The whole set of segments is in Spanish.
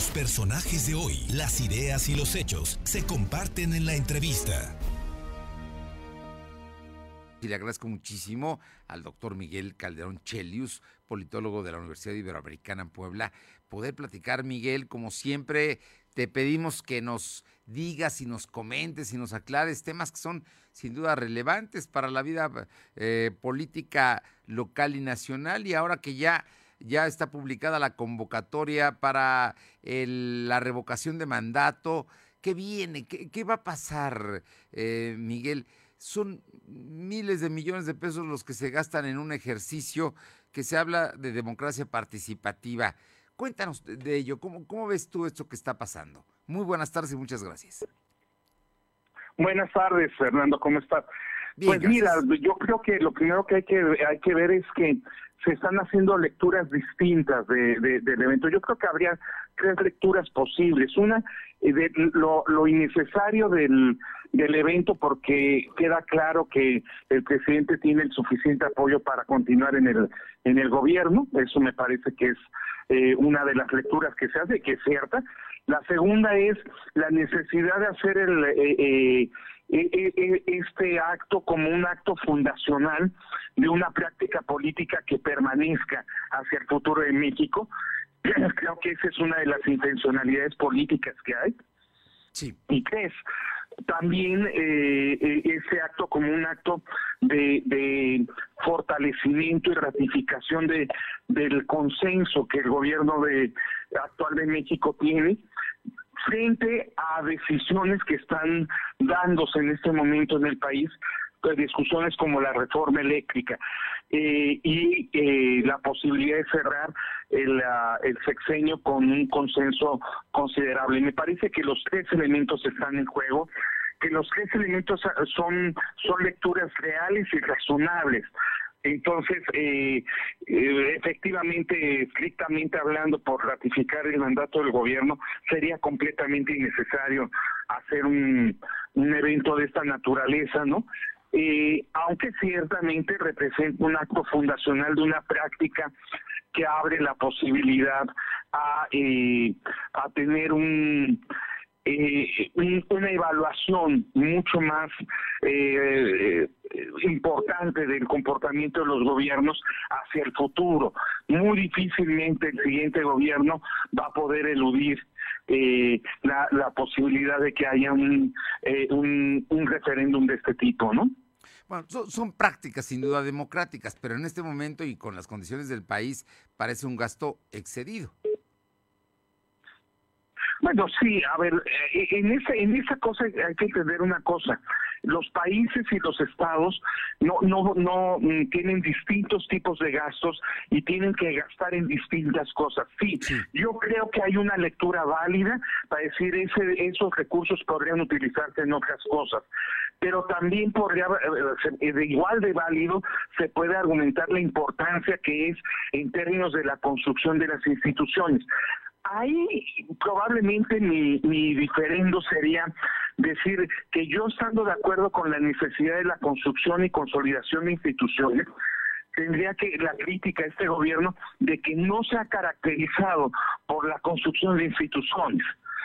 Los personajes de hoy, las ideas y los hechos se comparten en la entrevista. Y le agradezco muchísimo al doctor Miguel Calderón Chelius, politólogo de la Universidad Iberoamericana en Puebla, poder platicar, Miguel, como siempre, te pedimos que nos digas y nos comentes y nos aclares temas que son sin duda relevantes para la vida eh, política local y nacional y ahora que ya ya está publicada la convocatoria para la revocación de mandato. ¿Qué viene? ¿Qué, va a pasar, eh, Miguel? Son miles de millones de pesos los que se gastan en un ejercicio que se habla de democracia participativa. Cuéntanos de ello. ¿Cómo, cómo ves tú esto que está pasando? Muy buenas tardes y muchas gracias. Buenas tardes, Fernando. ¿Cómo estás? Pues mira, yo creo que lo primero que hay que hay que ver es que se están haciendo lecturas distintas de, del evento. Yo creo que habría tres lecturas posibles. Una, eh, de lo, lo innecesario del, del evento porque queda claro que el presidente tiene el suficiente apoyo para continuar en el, en el gobierno. Eso me parece que es eh, una de las lecturas que se hace, que es cierta. La segunda es la necesidad de hacer el... Eh, eh este acto como un acto fundacional de una práctica política que permanezca hacia el futuro de México. Creo que esa es una de las intencionalidades políticas que hay. Sí. Y tres, también eh, eh, ese acto como un acto de, de, fortalecimiento y ratificación de del consenso que el gobierno de actual de México tiene frente a decisiones que están dándose en este momento en el país, pues, discusiones como la reforma eléctrica eh, y eh, la posibilidad de cerrar el, sexenio con un consenso considerable. Me parece que los tres elementos están en juego que los tres elementos son, son lecturas reales y razonables. Entonces, eh, eh, efectivamente, estrictamente hablando, por ratificar el mandato del gobierno, sería completamente innecesario hacer un, evento de esta naturaleza, ¿no? Eh, aunque ciertamente representa un acto fundacional de una práctica que abre la posibilidad a, eh, a tener un eh, una evaluación mucho más eh, importante del comportamiento de los gobiernos hacia el futuro. Muy difícilmente el siguiente gobierno va a poder eludir eh, la, posibilidad de que haya un, eh, un, un referéndum de este tipo, ¿no? Bueno, son, prácticas sin duda democráticas, pero en este momento y con las condiciones del país parece un gasto excedido. Bueno, sí, a ver, eh, en esa, en esa cosa hay que entender una cosa. Los países y los estados no, no, no mm, tienen distintos tipos de gastos y tienen que gastar en distintas cosas. Sí, yo creo que hay una lectura válida para decir ese, esos recursos podrían utilizarse en otras cosas pero también podría, eh, eh, de igual de válido, se puede argumentar la importancia que es en términos de la construcción de las instituciones. Ahí probablemente mi, mi diferendo sería decir que yo estando de acuerdo con la necesidad de la construcción y consolidación de instituciones, tendría que la crítica a este gobierno de que no se ha caracterizado por la construcción de instituciones.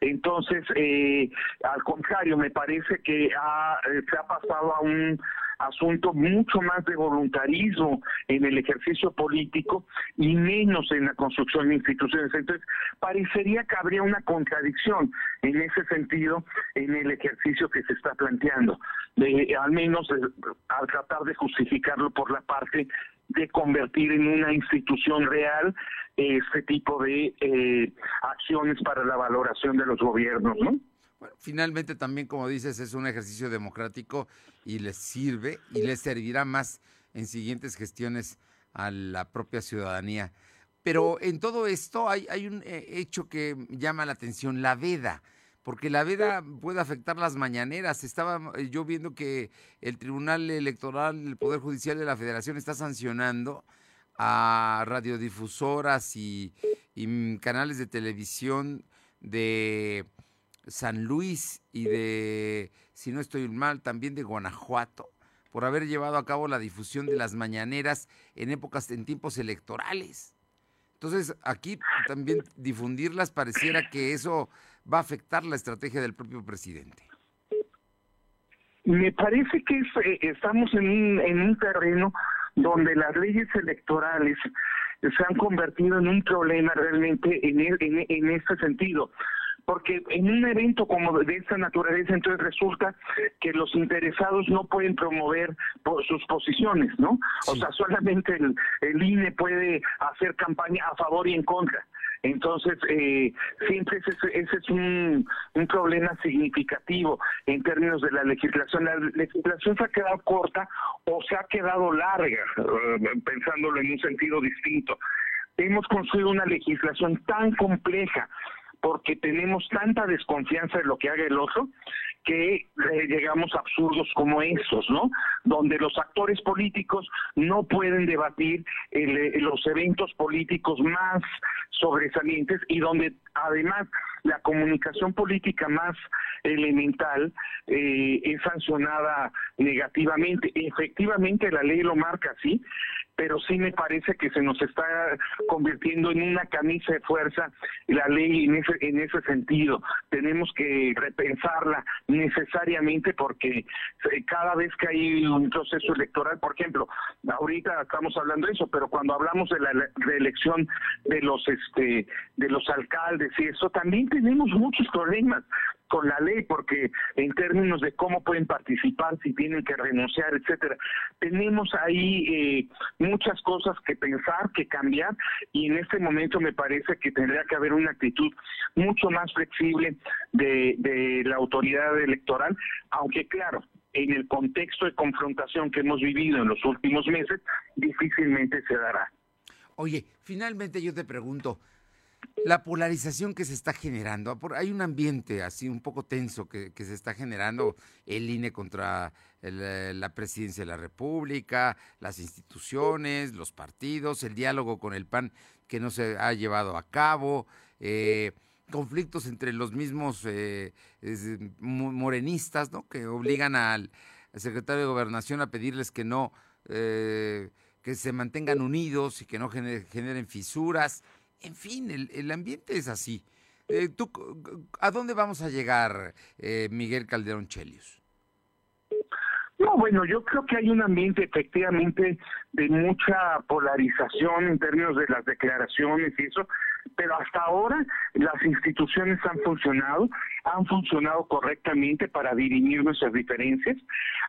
Entonces, eh, al contrario, me parece que ha, eh, se ha pasado a un asunto mucho más de voluntarismo en el ejercicio político y menos en la construcción de instituciones. Entonces, parecería que habría una contradicción en ese sentido en el ejercicio que se está planteando, al menos al tratar de justificarlo por la parte de convertir en una institución real este tipo de eh, acciones para la valoración de los gobiernos, ¿no? Bueno, finalmente también, como dices, es un ejercicio democrático y les sirve y les servirá más en siguientes gestiones a la propia ciudadanía. Pero en todo esto hay, hay un eh, hecho que llama la atención, la veda, porque la veda puede afectar las mañaneras. Estaba eh, yo viendo que el Tribunal Electoral, el Poder Judicial de la Federación está sancionando a radiodifusoras y, y mm, canales de televisión de San Luis y de, si no estoy mal, también de Guanajuato, por haber llevado a cabo la difusión de las mañaneras en épocas, en tiempos electorales. Entonces, aquí también difundirlas pareciera que eso va a afectar la estrategia del propio presidente. Me parece que eh, estamos en un, en un terreno donde las leyes electorales se han convertido en un problema realmente en, en, en este sentido porque en un evento como de esta naturaleza entonces resulta que los interesados no pueden promover sus posiciones, ¿no? O sea, solamente el, el INE puede hacer campaña a favor y en contra. Entonces, eh, siempre ese, ese es un, un, problema significativo en términos de la legislación. La legislación se ha quedado corta o se ha quedado larga, eh, pensándolo en un sentido distinto. Hemos construido una legislación tan compleja porque tenemos tanta desconfianza de lo que haga el otro que llegamos a absurdos como esos, ¿no? Donde los actores políticos no pueden debatir eh, los eventos políticos más sobresalientes y donde además la comunicación política más elemental eh, es sancionada negativamente. Efectivamente la ley lo marca así, pero sí me parece que se nos está convirtiendo en una camisa de fuerza la ley en ese, en ese sentido. Tenemos que repensarla necesariamente porque eh, cada vez que hay un proceso electoral, por ejemplo, ahorita estamos hablando de eso, pero cuando hablamos de la reelección de los este de los alcaldes y eso también tenemos muchos problemas con la ley, porque en términos de cómo pueden participar, si tienen que renunciar, etcétera, tenemos ahí eh, muchas cosas que pensar, que cambiar, y en este momento me parece que tendría que haber una actitud mucho más flexible de la autoridad electoral, aunque claro, en el contexto de confrontación que hemos vivido en los últimos meses, difícilmente se dará. Oye, finalmente yo te pregunto, la polarización que se está generando. Hay un ambiente así un poco tenso que, se está generando el INE contra eh, la presidencia de la República, las instituciones, los partidos, el diálogo con el PAN que no se ha llevado a cabo, eh, conflictos entre los mismos eh, morenistas, ¿no? Que obligan al, secretario de Gobernación a pedirles que no, que se mantengan unidos y que no generen fisuras. En fin, el, ambiente es así. Eh, ¿tú, ¿A dónde vamos a llegar, eh, Miguel Calderón Chelius? No, bueno, yo creo que hay un ambiente efectivamente de mucha polarización en términos de las declaraciones y eso, pero hasta ahora las instituciones han funcionado, han funcionado correctamente para dirimir nuestras diferencias,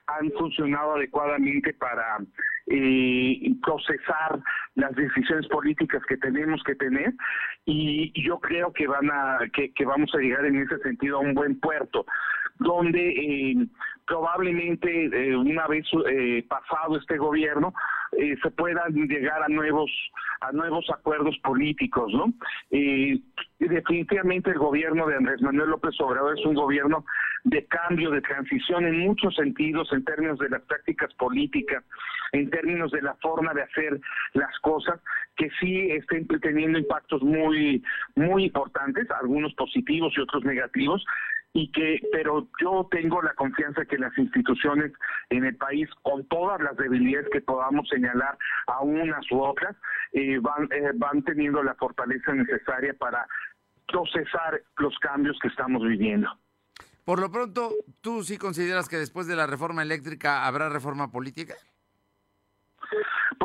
han funcionado adecuadamente para eh, procesar las decisiones políticas que tenemos que tener y yo creo que van a que, vamos a llegar en ese sentido a un buen puerto donde eh, probablemente eh, una vez eh, pasado este gobierno eh, se puedan llegar a nuevos a nuevos acuerdos políticos, ¿no? definitivamente el gobierno de Andrés Manuel López Obrador es un gobierno de cambio, de transición en muchos sentidos, en términos de las prácticas políticas, en términos de la forma de hacer las cosas, que sí estén teniendo impactos muy muy importantes, algunos positivos y otros negativos, y que pero yo tengo la confianza que las instituciones en el país con todas las debilidades que podamos señalar a unas u otras eh, van eh, van teniendo la fortaleza necesaria para procesar los cambios que estamos viviendo. Por lo pronto, ¿tú sí consideras que después de la reforma eléctrica habrá reforma política?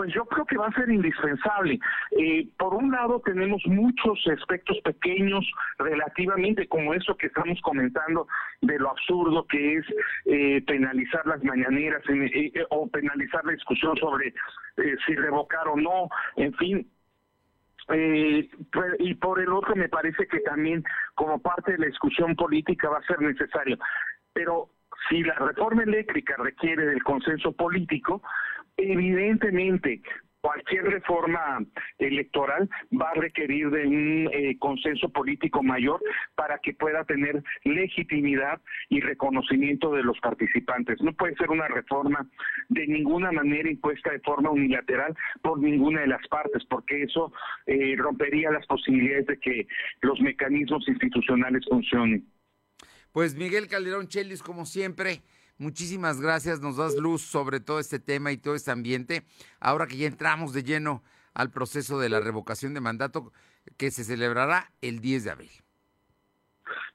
Pues yo creo que va a ser indispensable. Eh, por un lado tenemos muchos aspectos pequeños relativamente como eso que estamos comentando de lo absurdo que es eh, penalizar las mañaneras eh, o penalizar la discusión sobre si revocar o no, en fin, y por el otro me parece que también como parte de la discusión política va a ser necesario. Pero si la reforma eléctrica requiere del consenso político, Evidentemente, cualquier reforma electoral va a requerir de un eh, consenso político mayor para que pueda tener legitimidad y reconocimiento de los participantes. No puede ser una reforma de ninguna manera impuesta de forma unilateral por ninguna de las partes, porque eso eh, rompería las posibilidades de que los mecanismos institucionales funcionen. Pues Miguel Calderón Chelis, como siempre, Muchísimas gracias, nos das luz sobre todo este tema y todo este ambiente. Ahora que ya entramos de lleno al proceso de la revocación de mandato que se celebrará el 10 de abril.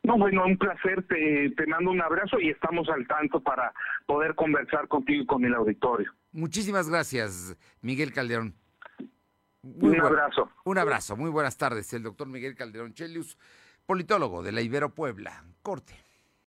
No, bueno, un placer, te, te mando un abrazo y estamos al tanto para poder conversar contigo y con el auditorio. Muchísimas gracias, Miguel Calderón. un abrazo. Un abrazo, muy buenas tardes. El doctor Miguel Calderón Chelius, politólogo de la Ibero Puebla. Corte.